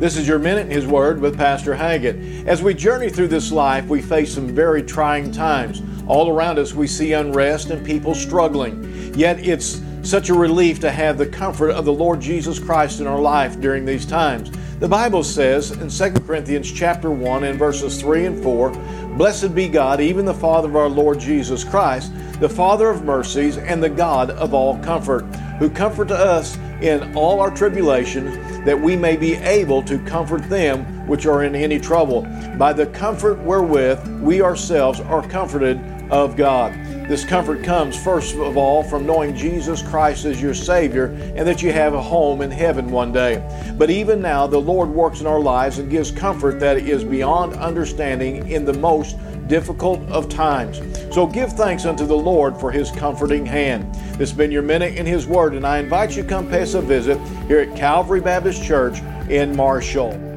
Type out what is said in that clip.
This is your Minute in His Word with Pastor Haggett. As we journey through this life, we face some very trying times. All around us, we see unrest and people struggling. Yet it's such a relief to have the comfort of the Lord Jesus Christ in our life during these times. The Bible says in 2 Corinthians chapter 1 and verses 3 and 4, Blessed be God, even the Father of our Lord Jesus Christ, the Father of mercies and the God of all comfort, who comfort us in all our tribulations, that we may be able to comfort them which are in any trouble, by the comfort wherewith we ourselves are comforted of God. This comfort comes, first of all, from knowing Jesus Christ as your Savior and that you have a home in heaven one day. But even now, the Lord works in our lives and gives comfort that is beyond understanding in the most difficult of times. So give thanks unto the Lord for his comforting hand. This has been your minute in his word, and I invite you to come pay us a visit here at Calvary Baptist Church in Marshall.